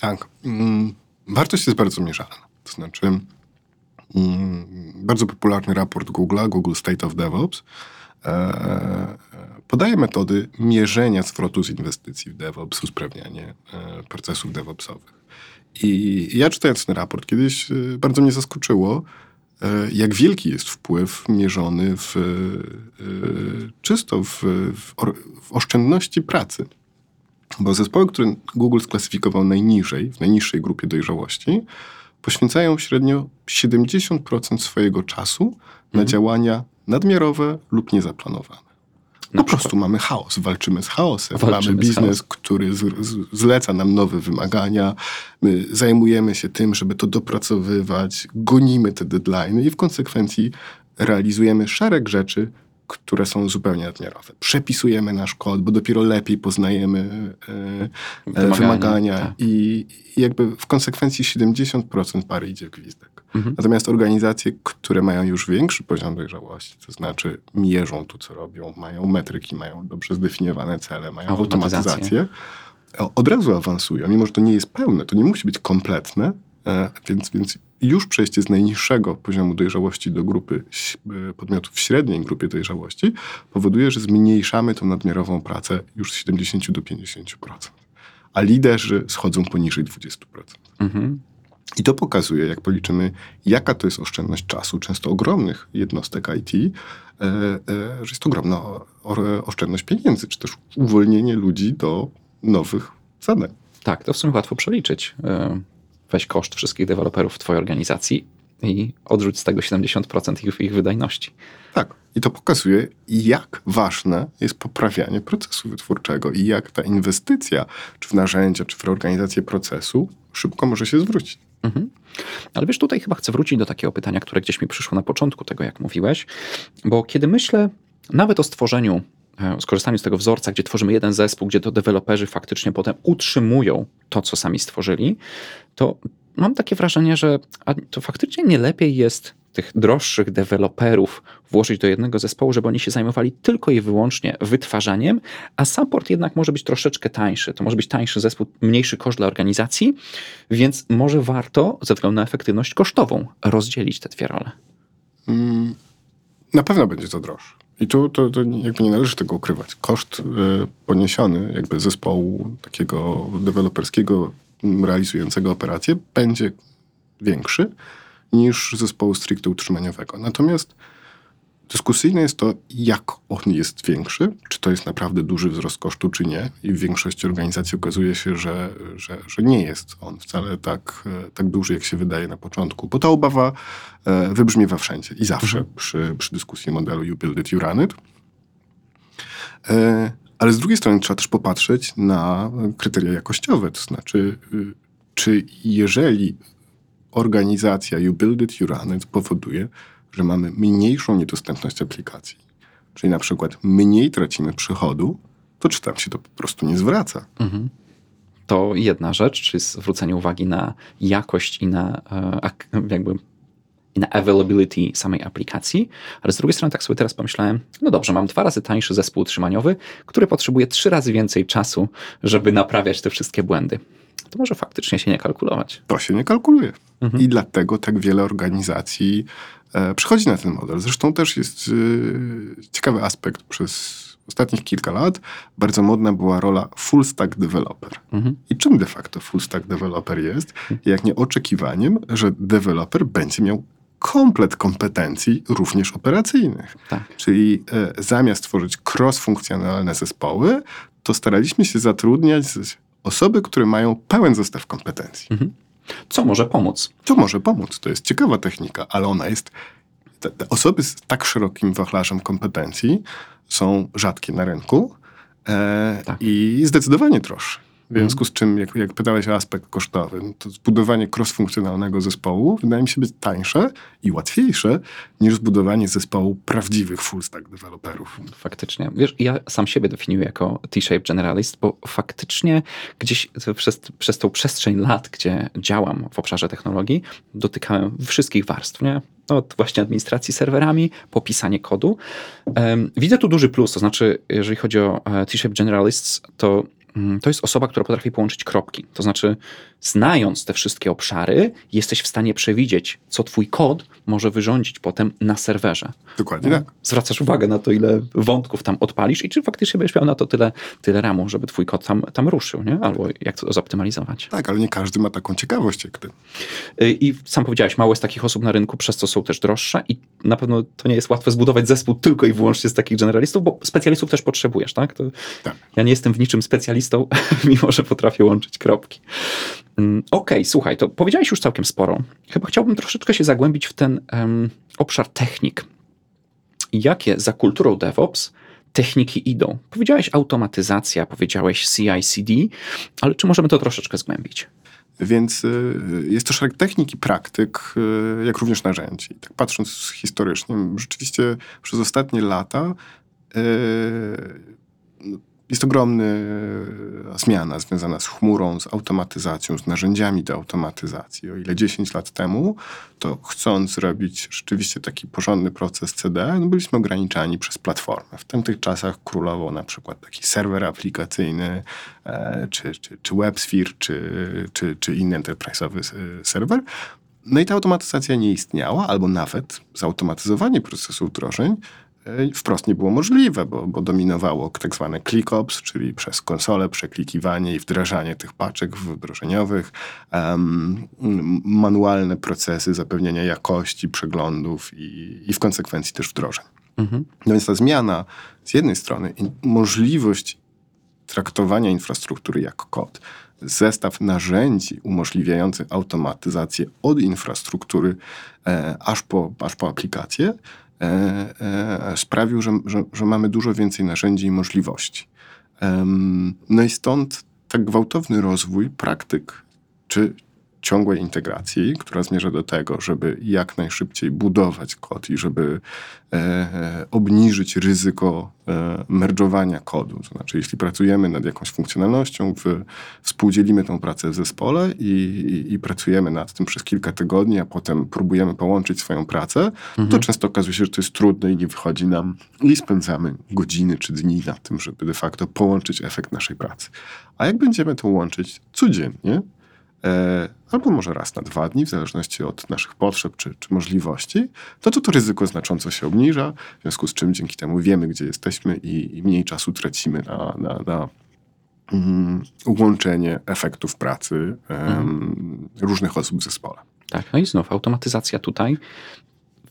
Tak. Mm, wartość jest bardzo mierzalna. To znaczy, mm, bardzo popularny raport Google'a, Google State of DevOps, e, podaje metody mierzenia zwrotu z inwestycji w DevOps, usprawnianie e, procesów DevOpsowych. I ja czytając ten raport kiedyś e, bardzo mnie zaskoczyło, jak wielki jest wpływ mierzony w, czysto w, w, w oszczędności pracy. Bo zespoły, które Google sklasyfikował najniżej, w najniższej grupie dojrzałości, poświęcają średnio 70% swojego czasu na Mhm. działania nadmiarowe lub niezaplanowane. Na Po prostu mamy chaos, walczymy z chaosem. Walczymy mamy biznes, który z, z, zleca nam nowe wymagania. My zajmujemy się tym, żeby to dopracowywać, gonimy te deadline i w konsekwencji realizujemy szereg rzeczy, które są zupełnie nadmiarowe. Przepisujemy nasz kod, bo dopiero lepiej poznajemy e, e, Wymagania, wymagania, tak. i i jakby w konsekwencji 70% pary idzie w gwizdek. Mhm. Natomiast organizacje, które mają już większy poziom dojrzałości, to znaczy mierzą to, co robią, mają metryki, mają dobrze zdefiniowane cele, mają Automatyzację. automatyzację, od razu awansują, mimo że to nie jest pełne, to nie musi być kompletne, więc, więc już przejście z najniższego poziomu dojrzałości do grupy e, podmiotów w średniej grupie dojrzałości powoduje, że zmniejszamy tą nadmiarową pracę już z 70 do 50%. A liderzy schodzą poniżej 20%. Mhm. I to pokazuje, jak policzymy, jaka to jest oszczędność czasu, często ogromnych jednostek IT, e, e, że jest ogromna o, o, oszczędność pieniędzy, czy też uwolnienie ludzi do nowych zadań. Tak, to w sumie łatwo przeliczyć. Weź koszt wszystkich deweloperów w twojej organizacji i odrzuć z tego 70% ich, ich wydajności. Tak. I to pokazuje, jak ważne jest poprawianie procesu wytwórczego i jak ta inwestycja, czy w narzędzia, czy w reorganizację procesu, szybko może się zwrócić. Mhm. Ale wiesz, tutaj chyba chcę wrócić do takiego pytania, które gdzieś mi przyszło na początku tego, jak mówiłeś, bo kiedy myślę nawet o stworzeniu, skorzystaniu z tego wzorca, gdzie tworzymy jeden zespół, gdzie to deweloperzy faktycznie potem utrzymują to, co sami stworzyli, to mam takie wrażenie, że to faktycznie nie lepiej jest tych droższych deweloperów włożyć do jednego zespołu, żeby oni się zajmowali tylko i wyłącznie wytwarzaniem, a support jednak może być troszeczkę tańszy. To może być tańszy zespół, mniejszy koszt dla organizacji, więc może warto ze względu na efektywność kosztową rozdzielić te dwie role. Mm, Na pewno będzie to droższe. I tu to, to jakby nie należy tego ukrywać. Koszt y, poniesiony jakby zespołu takiego deweloperskiego realizującego operację będzie większy niż zespołu stricte utrzymaniowego. Natomiast dyskusyjne jest to, jak on jest większy, czy to jest naprawdę duży wzrost kosztu, czy nie. I w większości organizacji okazuje się, że, że, że nie jest on wcale tak, e, tak duży, jak się wydaje na początku. Bo ta obawa e, wybrzmiewa wszędzie i zawsze przy, przy dyskusji modelu You Build It, You Run It. E, Ale z drugiej strony trzeba też popatrzeć na kryteria jakościowe, to znaczy, y, czy jeżeli organizacja You Build It, You Run It powoduje, że mamy mniejszą niedostępność aplikacji, czyli na przykład mniej tracimy przychodu, to czy tam się to po prostu nie zwraca? Mhm. To jedna rzecz, czyli zwrócenie uwagi na jakość i na e, ak- jakby i na availability samej aplikacji, ale z drugiej strony tak sobie teraz pomyślałem, no dobrze, mam dwa razy tańszy zespół utrzymaniowy, który potrzebuje trzy razy więcej czasu, żeby naprawiać te wszystkie błędy. To może faktycznie się nie kalkulować. To się nie kalkuluje. Mhm. I dlatego tak wiele organizacji przychodzi na ten model. Zresztą też jest e, ciekawy aspekt. Przez ostatnich kilka lat bardzo modna była rola full stack developer. Mhm. I czym de facto full stack developer jest? Jak nie oczekiwaniem, że deweloper będzie miał komplet kompetencji również operacyjnych. Tak. Czyli e, zamiast tworzyć cross-funkcjonalne zespoły, to staraliśmy się zatrudniać osoby, które mają pełen zestaw kompetencji. Co może pomóc? To może pomóc. To jest ciekawa technika, ale ona jest. Te, te osoby z tak szerokim wachlarzem kompetencji są rzadkie na rynku e, Tak. i zdecydowanie droższe. W związku z czym, jak, jak pytałeś o aspekt kosztowy, no to zbudowanie cross-funkcjonalnego zespołu wydaje mi się być tańsze i łatwiejsze niż zbudowanie zespołu prawdziwych full-stack deweloperów. Faktycznie. Wiesz, ja sam siebie definiuję jako T-shape generalist, bo faktycznie gdzieś przez, przez tą przestrzeń lat, gdzie działam w obszarze technologii, dotykałem wszystkich warstw, nie? Od właśnie administracji serwerami, po pisanie kodu. Widzę tu duży plus, to znaczy, jeżeli chodzi o e, T-shape generalists, to to jest osoba, która potrafi połączyć kropki. To znaczy, znając te wszystkie obszary, jesteś w stanie przewidzieć, co twój kod może wyrządzić potem na serwerze. Dokładnie tak. Zwracasz uwagę na to, ile wątków tam odpalisz i czy faktycznie będziesz miał na to tyle, tyle ramu, żeby twój kod tam, tam ruszył, nie? albo jak to zoptymalizować. Tak, ale nie każdy ma taką ciekawość jak ty. Y, I sam powiedziałeś, mało jest takich osób na rynku, przez co są też droższe i na pewno to nie jest łatwe zbudować zespół tylko i wyłącznie z takich generalistów, bo specjalistów też potrzebujesz, tak? To Tak. Ja nie jestem w niczym specjalistą, mimo że potrafię łączyć kropki. Mm, Okej, słuchaj, to powiedziałeś już całkiem sporo. Chyba chciałbym troszeczkę się zagłębić w ten em, obszar technik. Jakie za kulturą DevOps techniki idą? Powiedziałeś automatyzacja, powiedziałeś CI/CD, ale czy możemy to troszeczkę zgłębić? Więc y, jest to szereg technik i praktyk, y, jak również narzędzi. Tak patrząc historycznie, rzeczywiście przez ostatnie lata y, jest ogromna zmiana związana z chmurą, z automatyzacją, z narzędziami do automatyzacji. O ile 10 lat temu, to chcąc robić rzeczywiście taki porządny proces CD, no byliśmy ograniczani przez platformę. W tamtych czasach królował na przykład taki serwer aplikacyjny, e, czy, czy, czy WebSphere, czy, czy, czy inny enterprise'owy e, serwer. No i ta automatyzacja nie istniała, albo nawet zautomatyzowanie procesu wdrożeń e, wprost nie było możliwe, bo, bo dominowało tak zwane ClickOps, czyli przez konsolę przeklikiwanie i wdrażanie tych paczek wdrożeniowych, um, manualne procesy zapewnienia jakości przeglądów i, i w konsekwencji też wdrożeń. Mhm. No więc ta zmiana z jednej strony możliwość traktowania infrastruktury jak kod, zestaw narzędzi umożliwiających automatyzację od infrastruktury e, aż, po, aż po aplikację, sprawił, że, że, że, mamy dużo więcej narzędzi i możliwości. no i stąd tak gwałtowny rozwój praktyk czy ciągłej integracji, która zmierza do tego, żeby jak najszybciej budować kod i żeby e, e, obniżyć ryzyko e, merdżowania kodu. To znaczy, jeśli pracujemy nad jakąś funkcjonalnością, w, współdzielimy tę pracę w zespole i, i, i, pracujemy nad tym przez kilka tygodni, a potem próbujemy połączyć swoją pracę, mhm. to często okazuje się, że to jest trudne i nie wychodzi nam i spędzamy godziny czy dni na tym, żeby de facto połączyć efekt naszej pracy. A jak będziemy to łączyć codziennie, albo może raz na dwa dni, w zależności od naszych potrzeb czy, czy możliwości, to, to to ryzyko znacząco się obniża, w związku z czym dzięki temu wiemy, gdzie jesteśmy i, i mniej czasu tracimy na, na, na mm, łączenie efektów pracy um, różnych osób w zespole. Tak, no i znów automatyzacja tutaj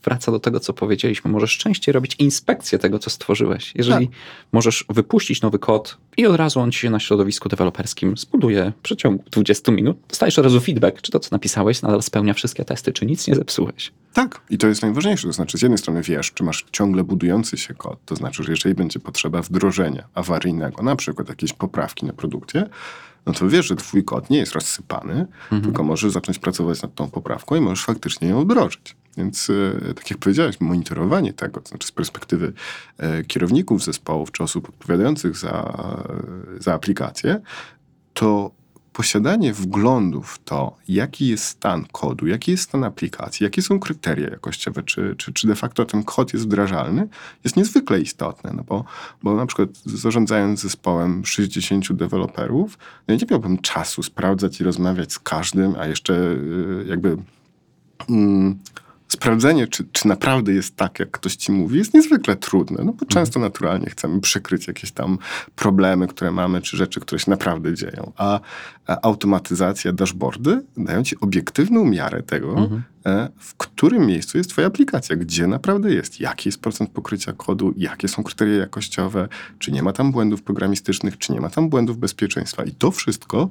wraca do tego, co powiedzieliśmy. Możesz częściej robić inspekcję tego, co stworzyłeś. Jeżeli tak. możesz wypuścić nowy kod i od razu on ci się na środowisku deweloperskim zbuduje w przeciągu 20 minut, dostajesz od razu feedback, czy to, co napisałeś, nadal spełnia wszystkie testy, czy nic nie zepsułeś. Tak, i to jest najważniejsze. To znaczy, z jednej strony wiesz, czy masz ciągle budujący się kod, to znaczy, że jeżeli będzie potrzeba wdrożenia awaryjnego, na przykład jakieś poprawki na produkcie, no to wiesz, że twój kod nie jest rozsypany, mhm. tylko możesz zacząć pracować nad tą poprawką i możesz faktycznie ją wdrożyć. Więc e, tak jak powiedziałeś, monitorowanie tego, to znaczy z perspektywy e, kierowników zespołów czy osób odpowiadających za, za aplikację, to posiadanie wglądu w to, jaki jest stan kodu, jaki jest stan aplikacji, jakie są kryteria jakościowe, czy, czy, czy de facto ten kod jest wdrażalny, jest niezwykle istotne. No bo, bo na przykład zarządzając zespołem 60 deweloperów, no nie miałbym czasu sprawdzać i rozmawiać z każdym, a jeszcze e, jakby. Mm, sprawdzenie, czy, czy naprawdę jest tak, jak ktoś ci mówi, jest niezwykle trudne, no bo mhm. często naturalnie chcemy przykryć jakieś tam problemy, które mamy, czy rzeczy, które się naprawdę dzieją. A, a automatyzacja, dashboardy dają ci obiektywną miarę tego, mhm. E, w którym miejscu jest twoja aplikacja, gdzie naprawdę jest, jaki jest procent pokrycia kodu, jakie są kryteria jakościowe, czy nie ma tam błędów programistycznych, czy nie ma tam błędów bezpieczeństwa. I to wszystko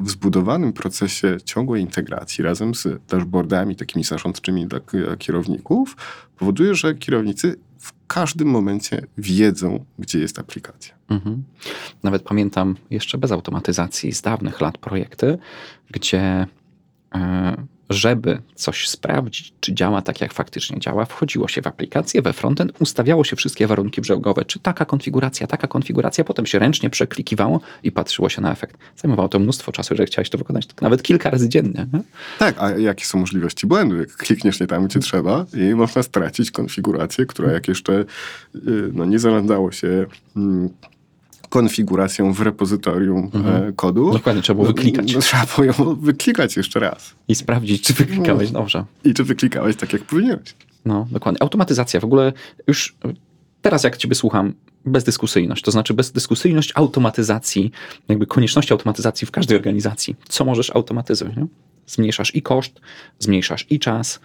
w zbudowanym procesie ciągłej integracji razem z dashboardami takimi zarządczymi dla kierowników powoduje, że kierownicy w każdym momencie wiedzą, gdzie jest aplikacja. Mhm. Nawet pamiętam jeszcze bez automatyzacji z dawnych lat projekty, gdzie e, żeby coś sprawdzić, czy działa tak, jak faktycznie działa, wchodziło się w aplikację, we frontend, ustawiało się wszystkie warunki brzegu,owe, czy taka konfiguracja, taka konfiguracja, potem się ręcznie przeklikiwało i patrzyło się na efekt. Zajmowało to mnóstwo czasu, jeżeli chciałeś to wykonać tak nawet kilka razy dziennie. Nie? Tak, a jakie są możliwości błędu? Jak klikniesz nie tam, gdzie trzeba i można stracić konfigurację, która jak jeszcze y, no, nie zarządzało się mm, konfiguracją w repozytorium Mhm. e, kodu. Dokładnie, trzeba było no, wyklikać. No, trzeba było ją wyklikać jeszcze raz. I sprawdzić, czy wyklikałeś dobrze. I czy wyklikałeś tak, jak powinieneś. No, dokładnie. Automatyzacja w ogóle już teraz, jak Ciebie słucham, bezdyskusyjność, to znaczy bezdyskusyjność automatyzacji, jakby konieczności automatyzacji w każdej organizacji. Co możesz automatyzować? Nie? Zmniejszasz i koszt, zmniejszasz i czas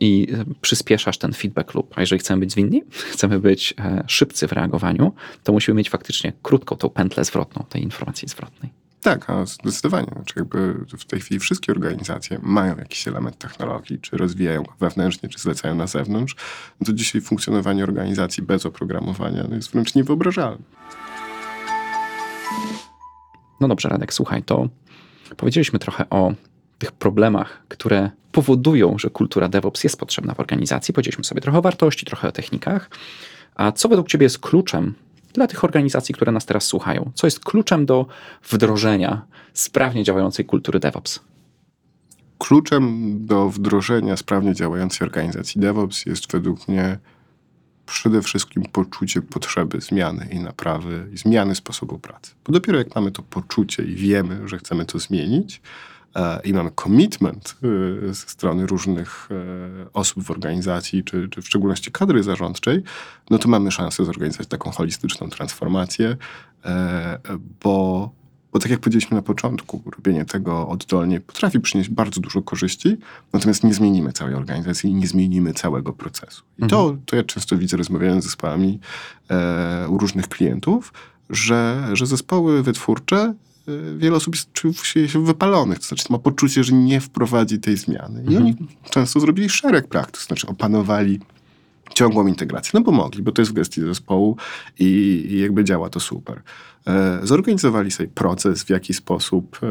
i przyspieszasz ten feedback loop. A jeżeli chcemy być zwinni, chcemy być e, szybcy w reagowaniu, to musimy mieć faktycznie krótką tą pętlę zwrotną tej informacji zwrotnej. Tak, a zdecydowanie. Znaczy jakby w tej chwili wszystkie organizacje mają jakiś element technologii, czy rozwijają go wewnętrznie, czy zlecają na zewnątrz. No to dzisiaj funkcjonowanie organizacji bez oprogramowania no jest wręcz niewyobrażalne. No dobrze, Radek, słuchaj, to powiedzieliśmy trochę o tych problemach, które powodują, że kultura DevOps jest potrzebna w organizacji. Powiedzieliśmy sobie trochę o wartości, trochę o technikach. A co według Ciebie jest kluczem dla tych organizacji, które nas teraz słuchają? Co jest kluczem do wdrożenia sprawnie działającej kultury DevOps? Kluczem do wdrożenia sprawnie działającej organizacji DevOps jest według mnie przede wszystkim poczucie potrzeby zmiany i naprawy, i zmiany sposobu pracy. Bo dopiero jak mamy to poczucie i wiemy, że chcemy to zmienić, i mamy commitment e, ze strony różnych e, osób w organizacji, czy, czy w szczególności kadry zarządczej, no to mamy szansę zorganizować taką holistyczną transformację, e, bo bo tak jak powiedzieliśmy na początku, robienie tego oddolnie potrafi przynieść bardzo dużo korzyści, natomiast nie zmienimy całej organizacji i nie zmienimy całego procesu. I to, to ja często widzę, rozmawiając z zespołami e, u różnych klientów, że, że zespoły wytwórcze, e, wiele osób czuje się wypalonych, to znaczy ma poczucie, że nie wprowadzi tej zmiany. I oni często zrobili szereg praktyk, to znaczy opanowali ciągłą integrację, no bo mogli, bo to jest w gestii zespołu i, i jakby działa to super. E, zorganizowali sobie proces, w jaki sposób, e,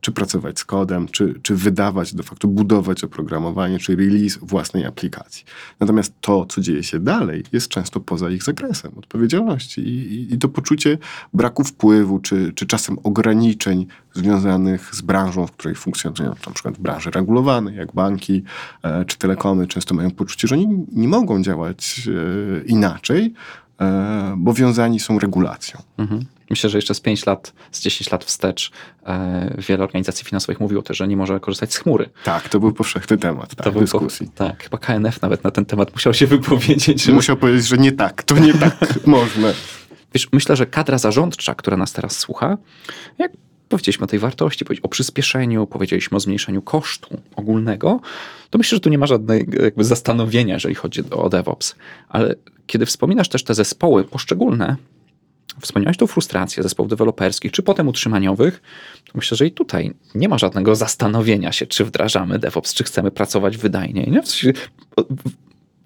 czy pracować z kodem, czy, czy wydawać, de facto budować oprogramowanie, czy release własnej aplikacji. Natomiast to, co dzieje się dalej, jest często poza ich zakresem odpowiedzialności i, i, i to poczucie braku wpływu, czy, czy czasem ograniczeń związanych z branżą, w której funkcjonują, na przykład w branży regulowanej, jak banki e, czy telekomy, często mają poczucie, że oni nie mogą działać inaczej, bo wiązani są regulacją. Mhm. Myślę, że jeszcze z 5 lat, z 10 lat wstecz e, wiele organizacji finansowych mówiło też, że nie może korzystać z chmury. Tak, to był powszechny temat tak, był dyskusji. po- tak, chyba KNF nawet na ten temat musiał się wypowiedzieć. Że, Musiał powiedzieć, że nie tak, to nie tak można. wiesz, myślę, że kadra zarządcza, która nas teraz słucha, jak powiedzieliśmy o tej wartości, o przyspieszeniu, powiedzieliśmy o zmniejszeniu kosztu ogólnego, to myślę, że tu nie ma żadnego jakby zastanowienia, jeżeli chodzi o DevOps. Ale kiedy wspominasz też te zespoły poszczególne, wspomniałeś tą frustrację zespołów deweloperskich, czy potem utrzymaniowych, to myślę, że i tutaj nie ma żadnego zastanowienia się, czy wdrażamy DevOps, czy chcemy pracować wydajnie. Nie?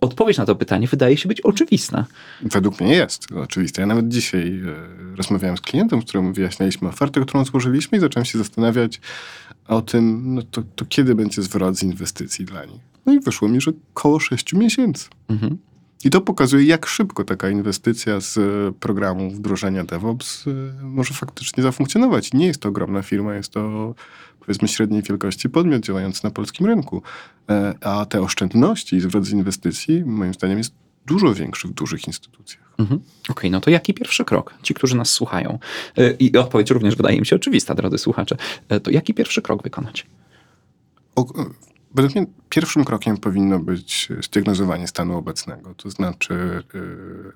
Odpowiedź na to pytanie wydaje się być oczywista. Według mnie jest, oczywiście. Ja nawet dzisiaj e, rozmawiałem z klientem, z którym wyjaśnialiśmy ofertę, którą złożyliśmy i zacząłem się zastanawiać o tym, no to, to kiedy będzie zwrot z inwestycji dla nich. No i wyszło mi, że koło 6 miesięcy. Mhm. I to pokazuje, jak szybko taka inwestycja z e, programu wdrożenia DevOps e, może faktycznie zafunkcjonować. Nie jest to ogromna firma, jest to powiedzmy średniej wielkości podmiot działający na polskim rynku. E, A te oszczędności i zwrot z inwestycji, moim zdaniem, jest dużo większy w dużych instytucjach. Mhm. Okej, no to jaki pierwszy krok? Ci, którzy nas słuchają. Y, I odpowiedź również wydaje mi się oczywista, drodzy słuchacze. Y, To jaki pierwszy krok wykonać? O, według mnie pierwszym krokiem powinno być zdiagnozowanie stanu obecnego. To znaczy, yy,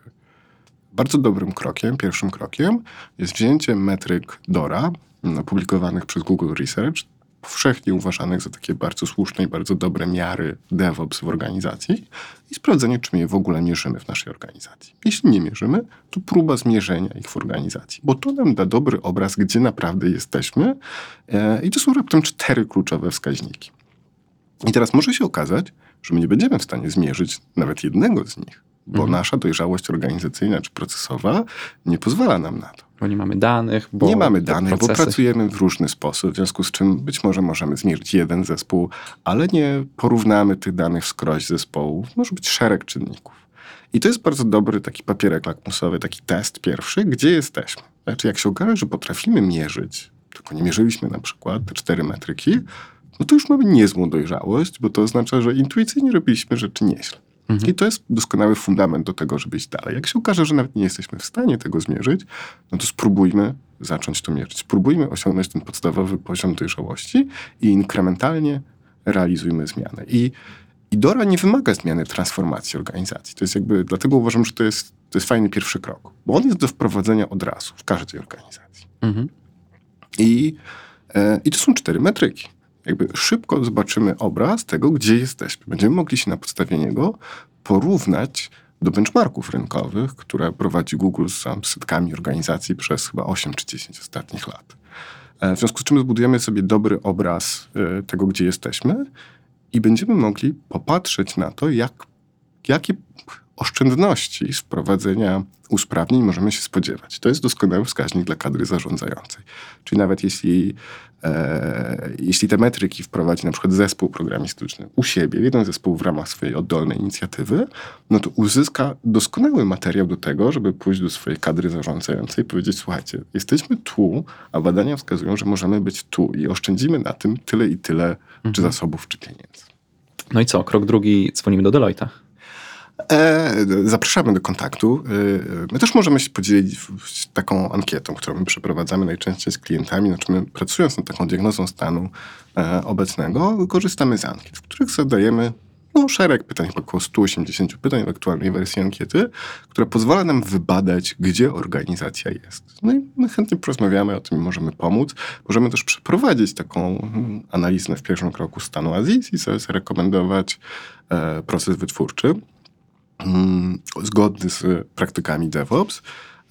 bardzo dobrym krokiem, pierwszym krokiem jest wzięcie metryk DORA, mm, opublikowanych przez Google Research, powszechnie uważanych za takie bardzo słuszne i bardzo dobre miary DevOps w organizacji i sprawdzenie, czy my je w ogóle mierzymy w naszej organizacji. Jeśli nie mierzymy, to próba zmierzenia ich w organizacji, bo to nam da dobry obraz, gdzie naprawdę jesteśmy e, i to są raptem cztery kluczowe wskaźniki. I teraz może się okazać, że my nie będziemy w stanie zmierzyć nawet jednego z nich. Bo Mhm. nasza dojrzałość organizacyjna czy procesowa nie pozwala nam na to. Bo nie mamy danych, bo nie mamy danych, bo procesy- pracujemy w różny sposób, w związku z czym być może możemy zmierzyć jeden zespół, ale nie porównamy tych danych wskroś zespołów. Może być szereg czynników. I to jest bardzo dobry taki papierek lakmusowy, taki test pierwszy, gdzie jesteśmy. Znaczy, jak się okaże, że potrafimy mierzyć, tylko nie mierzyliśmy na przykład te cztery metryki, no to już mamy niezłą dojrzałość, bo to oznacza, że intuicyjnie robiliśmy rzeczy nieźle. Mhm. I to jest doskonały fundament do tego, żeby iść dalej. Jak się okaże, że nawet nie jesteśmy w stanie tego zmierzyć, no to spróbujmy zacząć to mierzyć. Spróbujmy osiągnąć ten podstawowy poziom dojrzałości i inkrementalnie realizujmy zmianę. I, DORA nie wymaga zmiany transformacji organizacji. To jest jakby, dlatego uważam, że to jest, to jest fajny pierwszy krok, bo on jest do wprowadzenia od razu w każdej organizacji. Mhm. I, e, I to są cztery metryki. Jakby szybko zobaczymy obraz tego, gdzie jesteśmy. Będziemy mogli się na podstawie niego porównać do benchmarków rynkowych, które prowadzi Google z setkami organizacji przez chyba 8 czy 10 ostatnich lat. E, W związku z czym zbudujemy sobie dobry obraz e, tego, gdzie jesteśmy i będziemy mogli popatrzeć na to, jak, jakie oszczędności z wprowadzenia usprawnień możemy się spodziewać. To jest doskonały wskaźnik dla kadry zarządzającej. Czyli nawet jeśli, jeśli te metryki wprowadzi na przykład zespół programistyczny u siebie, jeden zespół w ramach swojej oddolnej inicjatywy, no to uzyska doskonały materiał do tego, żeby pójść do swojej kadry zarządzającej i powiedzieć, słuchajcie, jesteśmy tu, a badania wskazują, że możemy być tu i oszczędzimy na tym tyle i tyle czy zasobów, czy pieniędzy. No i co? Krok drugi, dzwonimy do Deloitte'a. E, zapraszamy do kontaktu. E, My też możemy się podzielić taką ankietą, którą my przeprowadzamy najczęściej z klientami. Znaczy my pracując nad taką diagnozą stanu e, obecnego, korzystamy z ankiet, w których zadajemy no, szereg pytań, około 180 pytań w aktualnej wersji ankiety, która pozwala nam wybadać, gdzie organizacja jest. No i my chętnie porozmawiamy o tym możemy pomóc. Możemy też przeprowadzić taką mm, analizę w pierwszym kroku stanu Azji i sobie rekomendować e, proces wytwórczy zgodny z praktykami DevOps.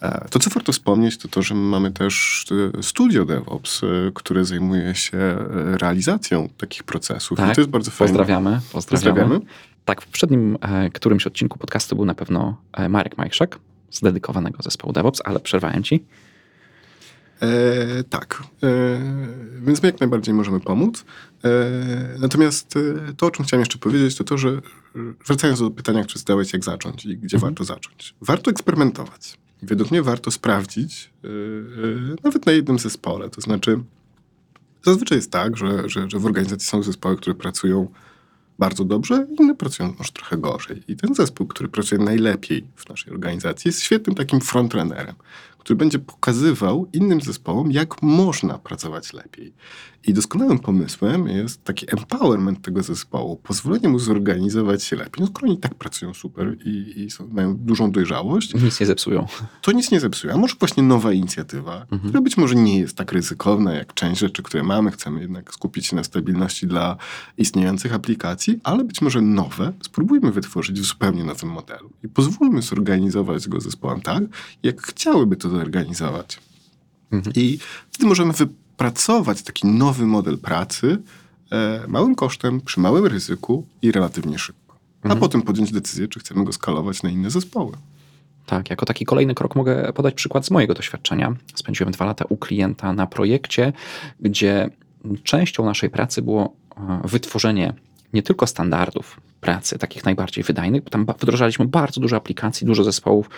E, To, co warto wspomnieć, to to, że mamy też e, studio DevOps, e, które zajmuje się e, realizacją takich procesów. I Tak, to jest bardzo fajne. Pozdrawiamy, pozdrawiamy. Pozdrawiamy. Tak, w poprzednim e, którymś odcinku podcastu był na pewno e, Marek Majszak z dedykowanego zespołu DevOps, ale przerwałem ci. E, tak. E, więc my jak najbardziej możemy pomóc. E, natomiast e, to, o czym chciałem jeszcze powiedzieć, to to, że wracając do pytania, które zadałeś, jak zacząć i gdzie Mhm. warto zacząć. Warto eksperymentować. Według mnie warto sprawdzić e, e, nawet na jednym zespole. To znaczy, zazwyczaj jest tak, że, że, że w organizacji są zespoły, które pracują bardzo dobrze, inne pracują może trochę gorzej. I ten zespół, który pracuje najlepiej w naszej organizacji, jest świetnym takim frontrunnerem, który będzie pokazywał innym zespołom, jak można pracować lepiej. I doskonałym pomysłem jest taki empowerment tego zespołu, pozwolenie mu zorganizować się lepiej. No skoro oni tak pracują super i, i są, mają dużą dojrzałość, Nic nie zepsują. to nic nie zepsuje. A może właśnie nowa inicjatywa, która być może nie jest tak ryzykowna jak część rzeczy, które mamy. Chcemy jednak skupić się na stabilności dla istniejących aplikacji, ale być może nowe spróbujmy wytworzyć w zupełnie nowym modelu. I pozwólmy zorganizować go zespołom tak, jak chciałyby to zorganizować. I wtedy możemy wypracować taki nowy model pracy e, małym kosztem, przy małym ryzyku i relatywnie szybko. A potem podjąć decyzję, czy chcemy go skalować na inne zespoły. Tak, jako taki kolejny krok mogę podać przykład z mojego doświadczenia. Spędziłem dwa lata u klienta na projekcie, gdzie częścią naszej pracy było e, wytworzenie nie tylko standardów pracy, takich najbardziej wydajnych, bo tam wdrożaliśmy bardzo dużo aplikacji, dużo zespołów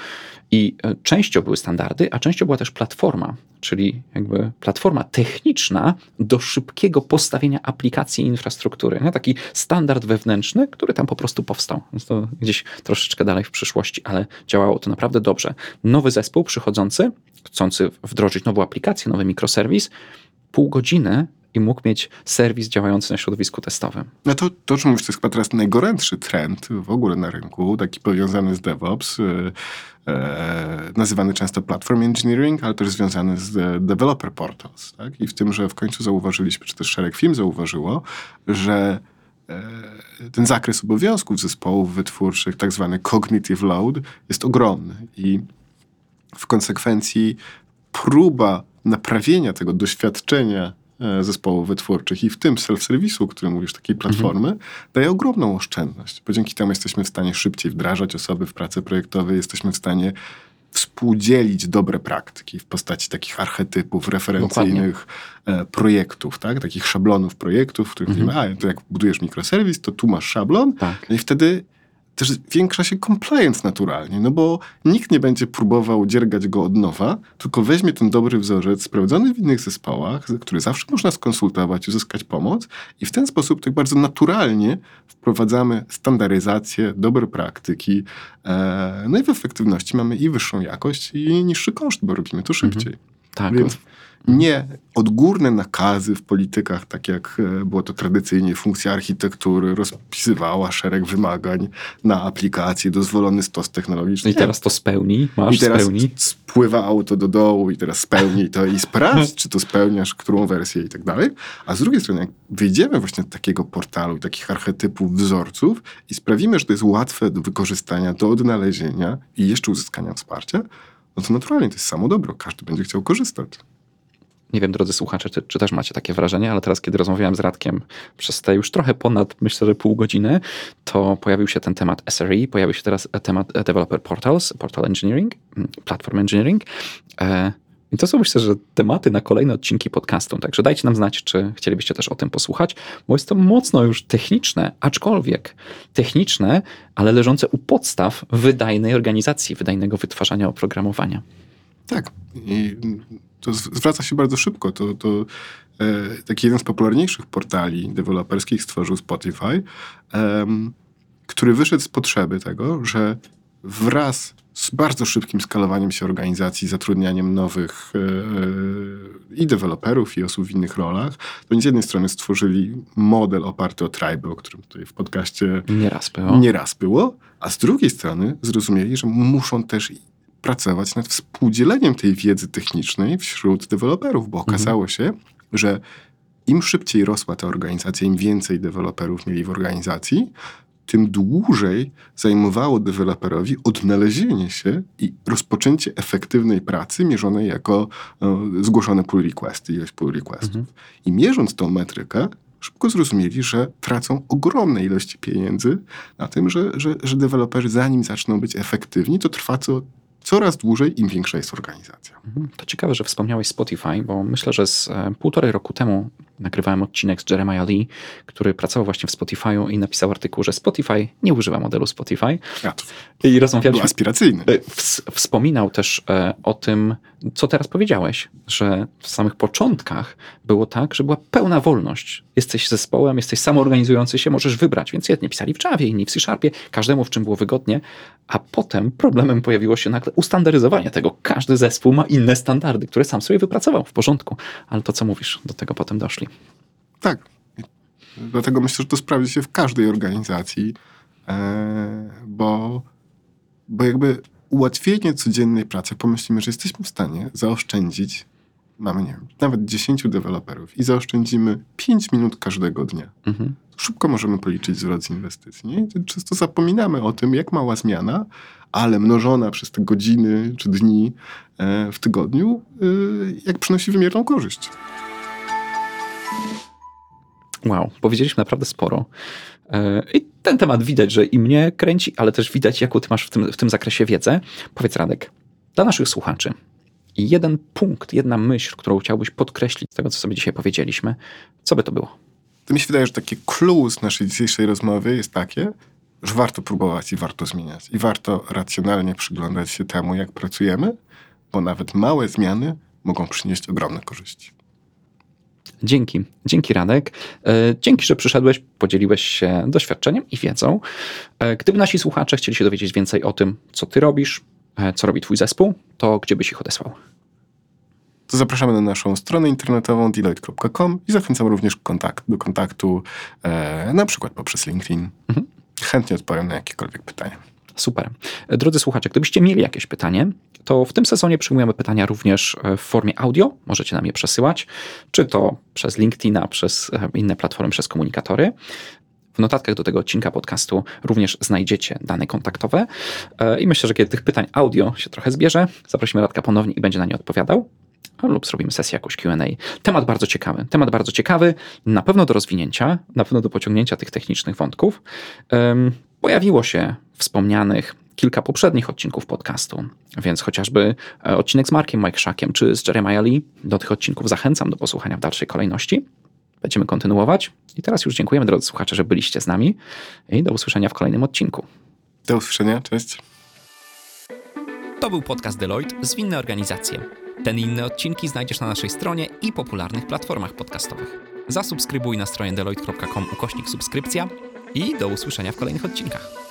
i e, częścią były standardy, a częścią była też platforma, czyli jakby platforma techniczna do szybkiego postawienia aplikacji i infrastruktury. Nie? Taki standard wewnętrzny, który tam po prostu powstał. Więc to gdzieś troszeczkę dalej w przyszłości, ale działało to naprawdę dobrze. Nowy zespół przychodzący, chcący wdrożyć nową aplikację, nowy mikroserwis, pół godziny i mógł mieć serwis działający na środowisku testowym. No to, to, czym mówisz, to jest chyba teraz najgorętszy trend w ogóle na rynku, taki powiązany z DevOps, e, e, nazywany często platform engineering, ale też związany z e, developer portals. Tak? I w tym, że w końcu zauważyliśmy, czy też szereg firm zauważyło, że ten zakres obowiązków zespołów wytwórczych, tak zwany cognitive load, jest ogromny i w konsekwencji próba naprawienia tego doświadczenia zespołów wytwórczych i w tym self-serwisu, o którym mówisz, takiej platformy, daje ogromną oszczędność, bo dzięki temu jesteśmy w stanie szybciej wdrażać osoby w pracy projektowej, jesteśmy w stanie współdzielić dobre praktyki w postaci takich archetypów, referencyjnych e, projektów, tak? takich szablonów projektów, w których Mhm. mówimy, a to jak budujesz mikroserwis, to tu masz szablon Tak. no i wtedy też zwiększa się compliance naturalnie, no bo nikt nie będzie próbował dziergać go od nowa, tylko weźmie ten dobry wzorzec sprawdzony w innych zespołach, który zawsze można skonsultować, uzyskać pomoc i w ten sposób tak bardzo naturalnie wprowadzamy standaryzację, dobre praktyki, e, no i w efektywności mamy i wyższą jakość i niższy koszt, bo robimy to szybciej. Tak. Więc nie odgórne nakazy w politykach, tak jak e, było to tradycyjnie, funkcja architektury rozpisywała szereg wymagań na aplikację, dozwolony stos technologiczny. I teraz to spełni, masz I teraz spełni. spływa auto do dołu i teraz spełnij to i sprawdź, czy to spełniasz, którą wersję i tak dalej. A z drugiej strony, jak wyjdziemy właśnie z takiego portalu takich archetypów, wzorców i sprawimy, że to jest łatwe do wykorzystania, do odnalezienia i jeszcze uzyskania wsparcia, no to naturalnie to jest samo dobro. Każdy będzie chciał korzystać. Nie wiem, drodzy słuchacze, czy, czy też macie takie wrażenie, ale teraz, kiedy rozmawiałem z Radkiem przez te już trochę ponad, myślę, że pół godziny, to pojawił się ten temat SRE, pojawił się teraz temat e, Developer Portals, Portal Engineering, mm, Platform Engineering. E, I to są, myślę, że tematy na kolejne odcinki podcastu. Także dajcie nam znać, czy chcielibyście też o tym posłuchać, bo jest to mocno już techniczne, aczkolwiek techniczne, ale leżące u podstaw wydajnej organizacji, wydajnego wytwarzania oprogramowania. Tak. I to zwraca się bardzo szybko. To, to e, taki jeden z popularniejszych portali deweloperskich stworzył Spotify, em, który wyszedł z potrzeby tego, że wraz z bardzo szybkim skalowaniem się organizacji, zatrudnianiem nowych e, e, i deweloperów, i osób w innych rolach, to oni z jednej strony stworzyli model oparty o Tribe, o którym tutaj w podcaście Nieraz było. nieraz było, a z drugiej strony zrozumieli, że muszą też pracować nad współdzieleniem tej wiedzy technicznej wśród deweloperów, bo okazało się, że im szybciej rosła ta organizacja, im więcej deweloperów mieli w organizacji, tym dłużej zajmowało deweloperowi odnalezienie się i rozpoczęcie efektywnej pracy mierzonej jako e, zgłoszone pull requesty, ilość pull requestów. I mierząc tą metrykę, szybko zrozumieli, że tracą ogromne ilości pieniędzy na tym, że, że, że deweloperzy zanim zaczną być efektywni, to trwa co, coraz dłużej, im większa jest organizacja. Mhm. To ciekawe, że wspomniałeś Spotify, bo myślę, że z e, półtorej roku temu nagrywałem odcinek z Jeremiah Lee, który pracował właśnie w Spotify'u i napisał artykuł, że Spotify nie używa modelu Spotify. Ja to I był rozmawialiśmy. aspiracyjny. e, ws- Wspominał też e, o tym, co teraz powiedziałeś, że w samych początkach było tak, że była pełna wolność. Jesteś zespołem, jesteś samoorganizujący się, możesz wybrać. Więc jedni pisali w Javie, inni w C-Sharpie, każdemu w czym było wygodnie, a potem problemem pojawiło się nagle ustandaryzowanie tego. Każdy zespół ma inne standardy, które sam sobie wypracował w porządku. Ale to, co mówisz, do tego potem doszli. Tak. Dlatego myślę, że to sprawdzi się w każdej organizacji, e, bo, bo jakby ułatwienie codziennej pracy, pomyślimy, że jesteśmy w stanie zaoszczędzić, mamy, nie wiem, nawet 10 deweloperów i zaoszczędzimy 5 minut każdego dnia. Mhm. Szybko możemy policzyć wzrost z inwestycji. Nie? I Często zapominamy o tym, jak mała zmiana, ale mnożona przez te godziny czy dni e, w tygodniu, y, jak przynosi wymierną korzyść. Wow, powiedzieliśmy naprawdę sporo. E, I ten temat widać, że i mnie kręci, ale też widać, jaką ty masz w tym, w tym zakresie wiedzę. Powiedz Radek, dla naszych słuchaczy, jeden punkt, jedna myśl, którą chciałbyś podkreślić z tego, co sobie dzisiaj powiedzieliśmy, co by to było? To mi się wydaje, że takie clue z naszej dzisiejszej rozmowy jest takie, że warto próbować i warto zmieniać. I warto racjonalnie przyglądać się temu, jak pracujemy, bo nawet małe zmiany mogą przynieść ogromne korzyści. Dzięki, dzięki Radek. E, Dzięki, że przyszedłeś, podzieliłeś się doświadczeniem i wiedzą. E, Gdyby nasi słuchacze chcieli się dowiedzieć więcej o tym, co ty robisz, e, co robi twój zespół, to gdzie byś ich odesłał? To zapraszamy na naszą stronę internetową deloitte.com i zachęcam również kontakt, do kontaktu e, na przykład poprzez LinkedIn. Mhm. Chętnie odpowiem na jakiekolwiek pytania. Super. Drodzy słuchacze, gdybyście mieli jakieś pytanie, to w tym sezonie przyjmujemy pytania również e, w formie audio. Możecie nam je przesyłać, czy to przez LinkedIna, przez e, inne platformy, przez komunikatory. W notatkach do tego odcinka podcastu również znajdziecie dane kontaktowe. E, I myślę, że kiedy tych pytań audio się trochę zbierze, zaprosimy Radka ponownie i będzie na nie odpowiadał. lub zrobimy sesję jakąś Q&A. Temat bardzo ciekawy. Temat bardzo ciekawy, na pewno do rozwinięcia, na pewno do pociągnięcia tych technicznych wątków. Pojawiło się wspomnianych kilka poprzednich odcinków podcastu, więc chociażby e, odcinek z Markiem Majkszakiem czy z Jeremiah Lee, do tych odcinków zachęcam do posłuchania w dalszej kolejności. Będziemy kontynuować. I teraz już dziękujemy, drodzy słuchacze, że byliście z nami i do usłyszenia w kolejnym odcinku. Do usłyszenia, cześć. To był podcast Deloitte Zwinne Organizacje. Ten i inne odcinki znajdziesz na naszej stronie i popularnych platformach podcastowych. Zasubskrybuj na stronie deloitte.com ukośnik subskrypcja i do usłyszenia w kolejnych odcinkach.